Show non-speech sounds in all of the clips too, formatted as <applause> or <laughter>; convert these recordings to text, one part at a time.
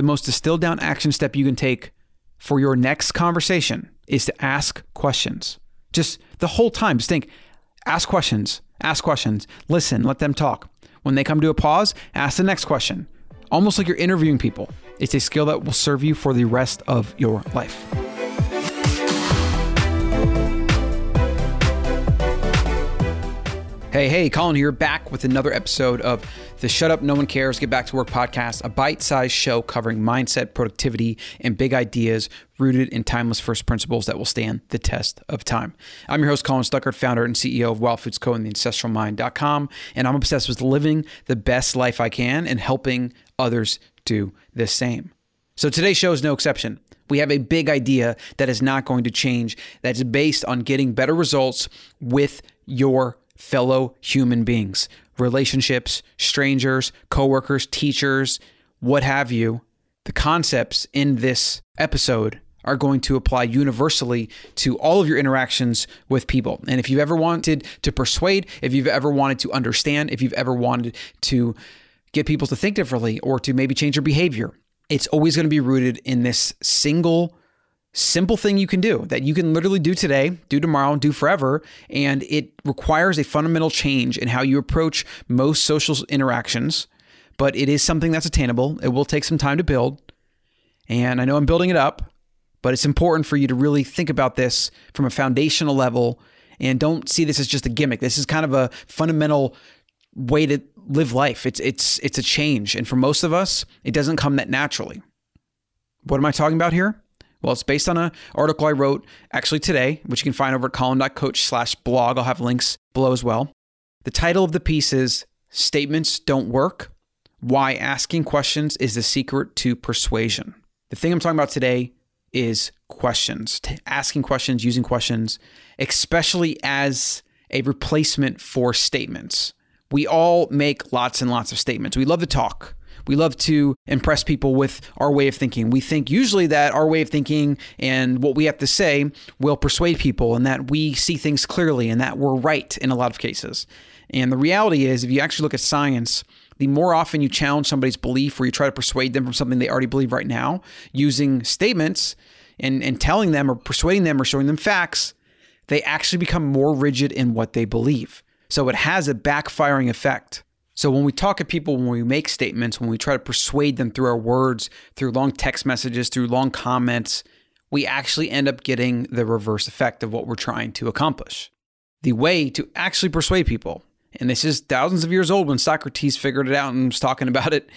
the most distilled down action step you can take for your next conversation is to ask questions. Just the whole time, just think, ask questions, ask questions, listen, let them talk. When they come to a pause, ask the next question. Almost like you're interviewing people. It's a skill that will serve you for the rest of your life. Hey, hey, Colin here, back with another episode of the Shut Up No One Cares Get Back to Work podcast, a bite sized show covering mindset, productivity, and big ideas rooted in timeless first principles that will stand the test of time. I'm your host, Colin Stuckert, founder and CEO of Wild Foods Co. and the ancestralmind.com, and I'm obsessed with living the best life I can and helping others do the same. So today's show is no exception. We have a big idea that is not going to change, that's based on getting better results with your fellow human beings, relationships, strangers, coworkers, teachers, what have you. The concepts in this episode are going to apply universally to all of your interactions with people. And if you've ever wanted to persuade, if you've ever wanted to understand, if you've ever wanted to get people to think differently or to maybe change their behavior, it's always going to be rooted in this single simple thing you can do that you can literally do today, do tomorrow, do forever. And it requires a fundamental change in how you approach most social interactions. But it is something that's attainable. It will take some time to build. And I know I'm building it up, but it's important for you to really think about this from a foundational level and don't see this as just a gimmick. This is kind of a fundamental way to live life. It's it's it's a change. And for most of us, it doesn't come that naturally. What am I talking about here? Well, it's based on an article I wrote actually today, which you can find over at colin.coach slash blog. I'll have links below as well. The title of the piece is Statements Don't Work Why Asking Questions is the Secret to Persuasion. The thing I'm talking about today is questions, asking questions, using questions, especially as a replacement for statements. We all make lots and lots of statements. We love to talk. We love to impress people with our way of thinking. We think usually that our way of thinking and what we have to say will persuade people and that we see things clearly and that we're right in a lot of cases. And the reality is, if you actually look at science, the more often you challenge somebody's belief or you try to persuade them from something they already believe right now using statements and, and telling them or persuading them or showing them facts, they actually become more rigid in what they believe. So it has a backfiring effect. So when we talk to people, when we make statements, when we try to persuade them through our words, through long text messages, through long comments, we actually end up getting the reverse effect of what we're trying to accomplish. The way to actually persuade people, and this is thousands of years old when Socrates figured it out and was talking about it,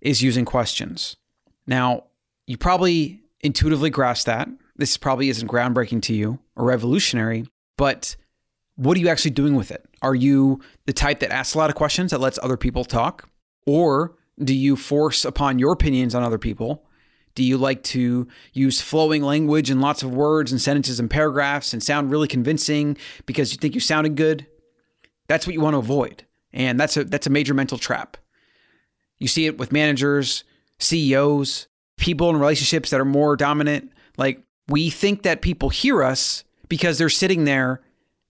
is using questions. Now, you probably intuitively grasp that. This probably isn't groundbreaking to you or revolutionary, but what are you actually doing with it? Are you the type that asks a lot of questions that lets other people talk? Or do you force upon your opinions on other people? Do you like to use flowing language and lots of words and sentences and paragraphs and sound really convincing because you think you sounded good? That's what you want to avoid. And that's a that's a major mental trap. You see it with managers, CEOs, people in relationships that are more dominant. Like we think that people hear us because they're sitting there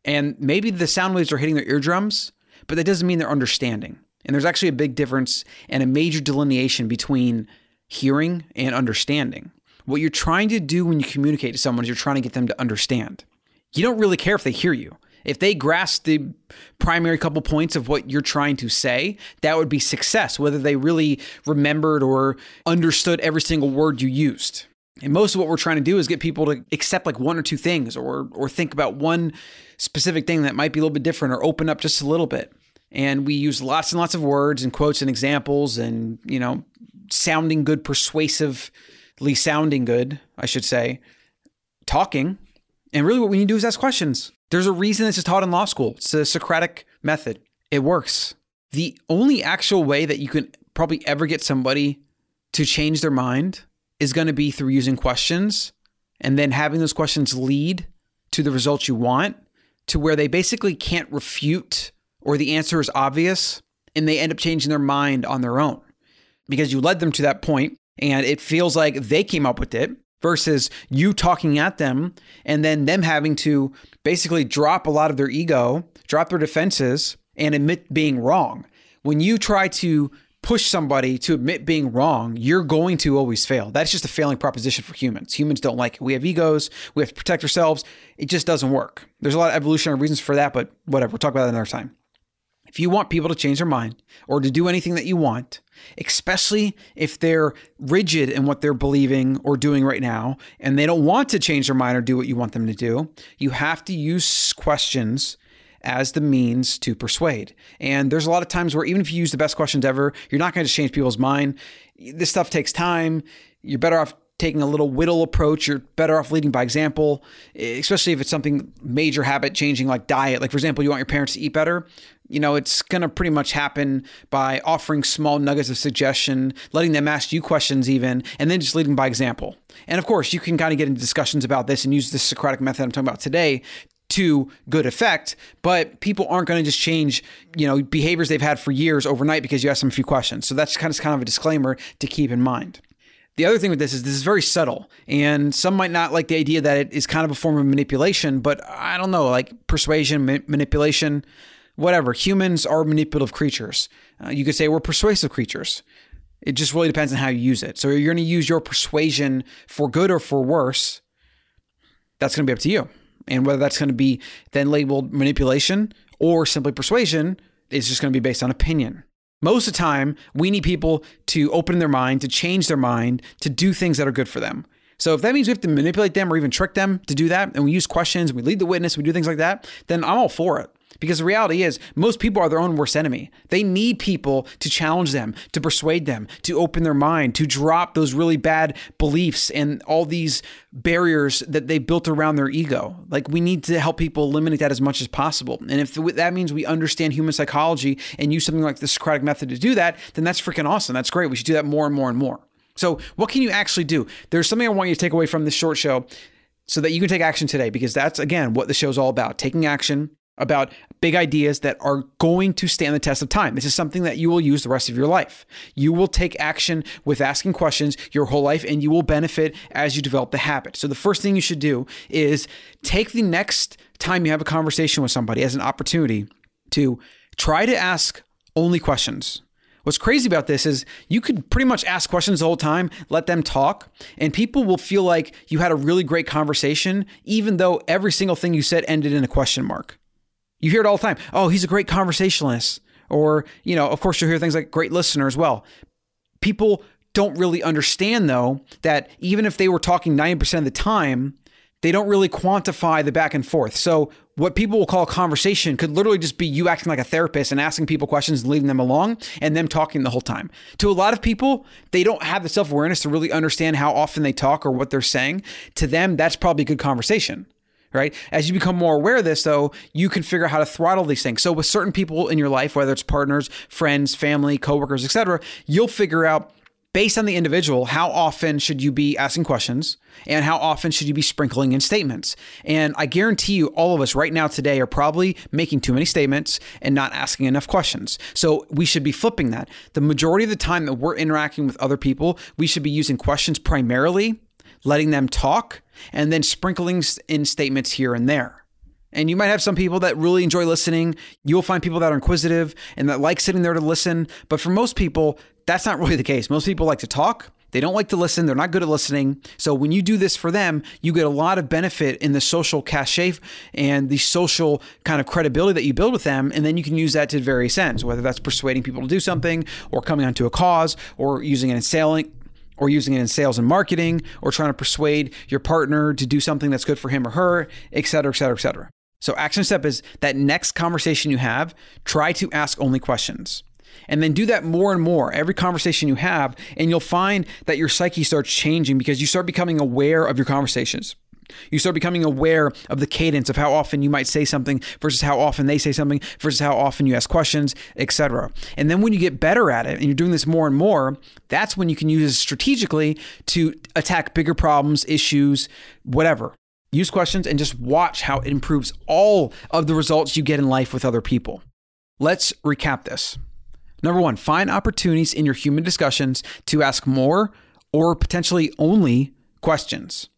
and maybe the sound waves are hitting their eardrums, but that doesn't mean they're understanding. And there's actually a big difference and a major delineation between hearing and understanding. What you're trying to do when you communicate to someone is you're trying to get them to understand. You don't really care if they hear you. If they grasp the primary couple points of what you're trying to say, that would be success, whether they really remembered or understood every single word you used. And most of what we're trying to do is get people to accept like one or two things or or think about one specific thing that might be a little bit different or open up just a little bit. And we use lots and lots of words and quotes and examples and, you know, sounding good, persuasively sounding good, I should say, talking. And really what we need to do is ask questions. There's a reason this is taught in law school. It's the Socratic method. It works. The only actual way that you can probably ever get somebody to change their mind is going to be through using questions and then having those questions lead to the results you want to where they basically can't refute or the answer is obvious and they end up changing their mind on their own because you led them to that point and it feels like they came up with it versus you talking at them and then them having to basically drop a lot of their ego, drop their defenses and admit being wrong. When you try to push somebody to admit being wrong, you're going to always fail. That's just a failing proposition for humans. Humans don't like it. We have egos, we have to protect ourselves. It just doesn't work. There's a lot of evolutionary reasons for that, but whatever. We'll talk about that another time. If you want people to change their mind or to do anything that you want, especially if they're rigid in what they're believing or doing right now, and they don't want to change their mind or do what you want them to do, you have to use questions as the means to persuade. And there's a lot of times where even if you use the best questions ever, you're not going to change people's mind. This stuff takes time. You're better off taking a little whittle approach. You're better off leading by example, especially if it's something major habit changing like diet. Like, for example, you want your parents to eat better. You know, it's going to pretty much happen by offering small nuggets of suggestion, letting them ask you questions, even, and then just leading by example. And of course, you can kind of get into discussions about this and use the Socratic method I'm talking about today to good effect, but people aren't going to just change, you know, behaviors they've had for years overnight because you ask them a few questions. So that's kind of kind of a disclaimer to keep in mind. The other thing with this is this is very subtle, and some might not like the idea that it is kind of a form of manipulation, but I don't know, like persuasion, ma- manipulation, whatever. Humans are manipulative creatures. Uh, you could say we're persuasive creatures. It just really depends on how you use it. So you're going to use your persuasion for good or for worse. That's going to be up to you. And whether that's going to be then labeled manipulation or simply persuasion is just going to be based on opinion. Most of the time, we need people to open their mind, to change their mind, to do things that are good for them. So if that means we have to manipulate them or even trick them to do that, and we use questions, we lead the witness, we do things like that, then I'm all for it. Because the reality is, most people are their own worst enemy. They need people to challenge them, to persuade them, to open their mind, to drop those really bad beliefs and all these barriers that they built around their ego. Like, we need to help people eliminate that as much as possible. And if that means we understand human psychology and use something like the Socratic method to do that, then that's freaking awesome. That's great. We should do that more and more and more. So, what can you actually do? There's something I want you to take away from this short show so that you can take action today because that's again what the show's all about taking action about big ideas that are going to stand the test of time. This is something that you will use the rest of your life. You will take action with asking questions your whole life and you will benefit as you develop the habit. So, the first thing you should do is take the next time you have a conversation with somebody as an opportunity to try to ask only questions. What's crazy about this is you could pretty much ask questions the whole time, let them talk, and people will feel like you had a really great conversation, even though every single thing you said ended in a question mark. You hear it all the time. Oh, he's a great conversationalist. Or, you know, of course, you'll hear things like great listener as well. People don't really understand, though, that even if they were talking 90% of the time, they don't really quantify the back and forth. So, what people will call conversation could literally just be you acting like a therapist and asking people questions and leading them along and them talking the whole time. To a lot of people, they don't have the self awareness to really understand how often they talk or what they're saying. To them, that's probably good conversation right? As you become more aware of this, though, you can figure out how to throttle these things. So with certain people in your life, whether it's partners, friends, family, coworkers, etc., you'll figure out based on the individual, how often should you be asking questions and how often should you be sprinkling in statements? And I guarantee you, all of us right now today are probably making too many statements and not asking enough questions. So we should be flipping that. The majority of the time that we're interacting with other people, we should be using questions primarily letting them talk, and then sprinkling in statements here and there. And you might have some people that really enjoy listening. You'll find people that are inquisitive and that like sitting there to listen. But for most people, that's not <laughs> really the case. Most people like to talk. They don't like to listen. They're not good at listening. So when you do this for them, you get a lot of benefit in the social cachet and the social kind of credibility that you build with them. And then you can use that to various ends, whether that's persuading people to do something or coming onto a cause or using it in selling, or using it in sales and marketing or trying to persuade your partner to do something that's good for him or her, et cetera, et cetera, et cetera. So, action step is that next conversation you have, try to ask only questions. And then do that more and more every conversation you have, and you'll find that your psyche starts changing because you start becoming aware of your conversations. You start becoming aware of the cadence of how often you might say something versus how often they say something versus how often you ask questions, etc. And then when you get better at it and you're doing this more and more, that's when you can use it strategically to attack bigger problems, issues, whatever. Use questions and just watch how it improves all of the results you get in life with other people. Let's recap this. Number one, find opportunities in your human discussions to ask more or potentially only questions.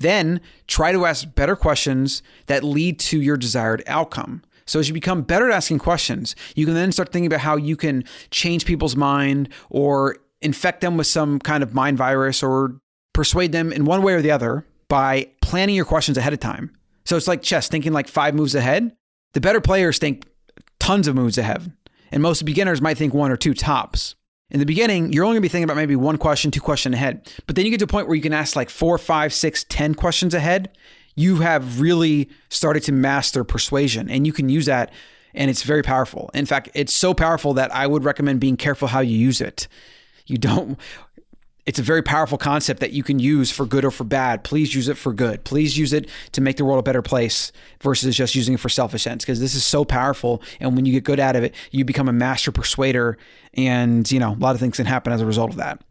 Then try to ask better questions that lead to your desired outcome. So as you become better at asking questions, you can then start thinking about how you can change people's mind or infect them with some kind of mind virus or persuade them in one way or the other by planning your questions ahead of time. So it's like chess, thinking like five moves ahead. The better players think tons of moves ahead, and most beginners might think one or two tops. In the beginning, you're only gonna be thinking about maybe one question, two question ahead. But then you get to a point where you can ask like four, five, six, ten questions ahead. You have really started to master persuasion, and you can use that, and it's very powerful. In fact, it's so powerful that I would recommend being careful how you use it. You don't it's a very powerful concept that you can use for good or for bad. Please use it for good. Please use it to make the world a better place versus just using it for selfish ends because this is so powerful. And when you get good at it, you become a master persuader. And, you know, a lot of things can happen as a result of that.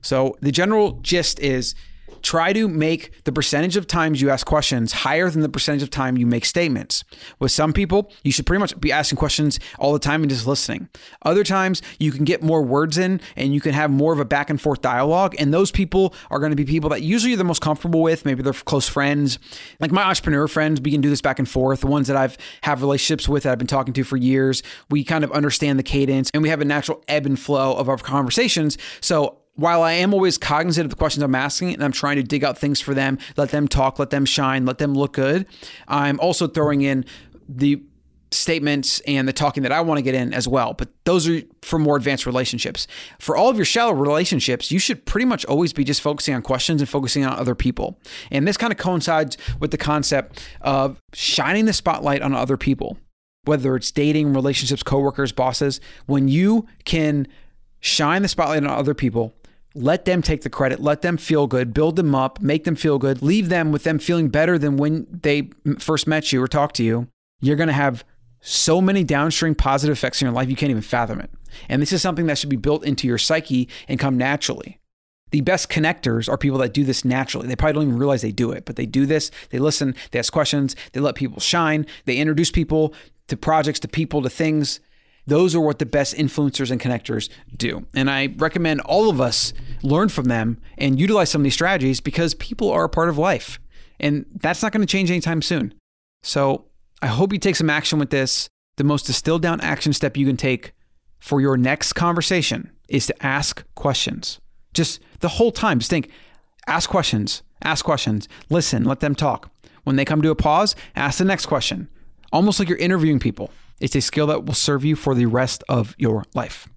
So the general gist is try to make the percentage of times you ask questions higher than the percentage of time you make statements. With some people, you should pretty much be asking questions all the time and just listening. Other times, you can get more words in and you can have more of a back and forth dialogue. And those people are going to be people that usually you're the most comfortable with. Maybe they're close friends. Like my entrepreneur friends, we can do this back and forth. The ones that I've have relationships with that I've been talking to for years, we kind of understand the cadence and we have a natural ebb and flow of our conversations. So while I am always cognizant of the questions I'm asking and I'm trying to dig out things for them, let them talk, let them shine, let them look good, I'm also throwing in the statements and the talking that I want to get in as well. But those are for more advanced relationships. For all of your shallow relationships, you should pretty much always be just focusing on questions and focusing on other people. And this kind of coincides with the concept of shining the spotlight on other people, whether it's dating, relationships, coworkers, bosses. When you can shine the spotlight on other people, let them take the credit, let them feel good, build them up, make them feel good, leave them with them feeling better than when they first met you or talked to you. You're going to have so many downstream positive effects in your life, you can't even fathom it. And this is something that should be built into your psyche and come naturally. The best connectors are people that do this naturally. They probably don't even realize they do it, but they do this. They listen, they ask questions, they let people shine, they introduce people to projects, to people, to things those are what the best influencers and connectors do. And I recommend all of us learn from them and utilize some of these strategies because people are a part of life. And that's not going to change anytime soon. So I hope you take some action with this. The most distilled down action step you can take for your next conversation is to ask questions. Just the whole time, just think, ask questions, ask questions, listen, let them talk. When they come to a pause, ask the next question, almost like you're interviewing people. It's a skill that will serve you for the rest of your life.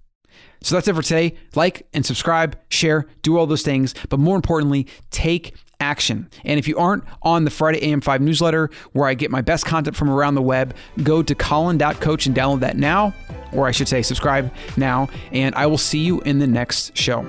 So that's it for today. Like and subscribe, share, do all those things. But more importantly, take action. And if you aren't on the Friday AM5 newsletter, where I get my best content from around the web, go to colin.coach and download that now, or I should say, subscribe now. And I will see you in the next show.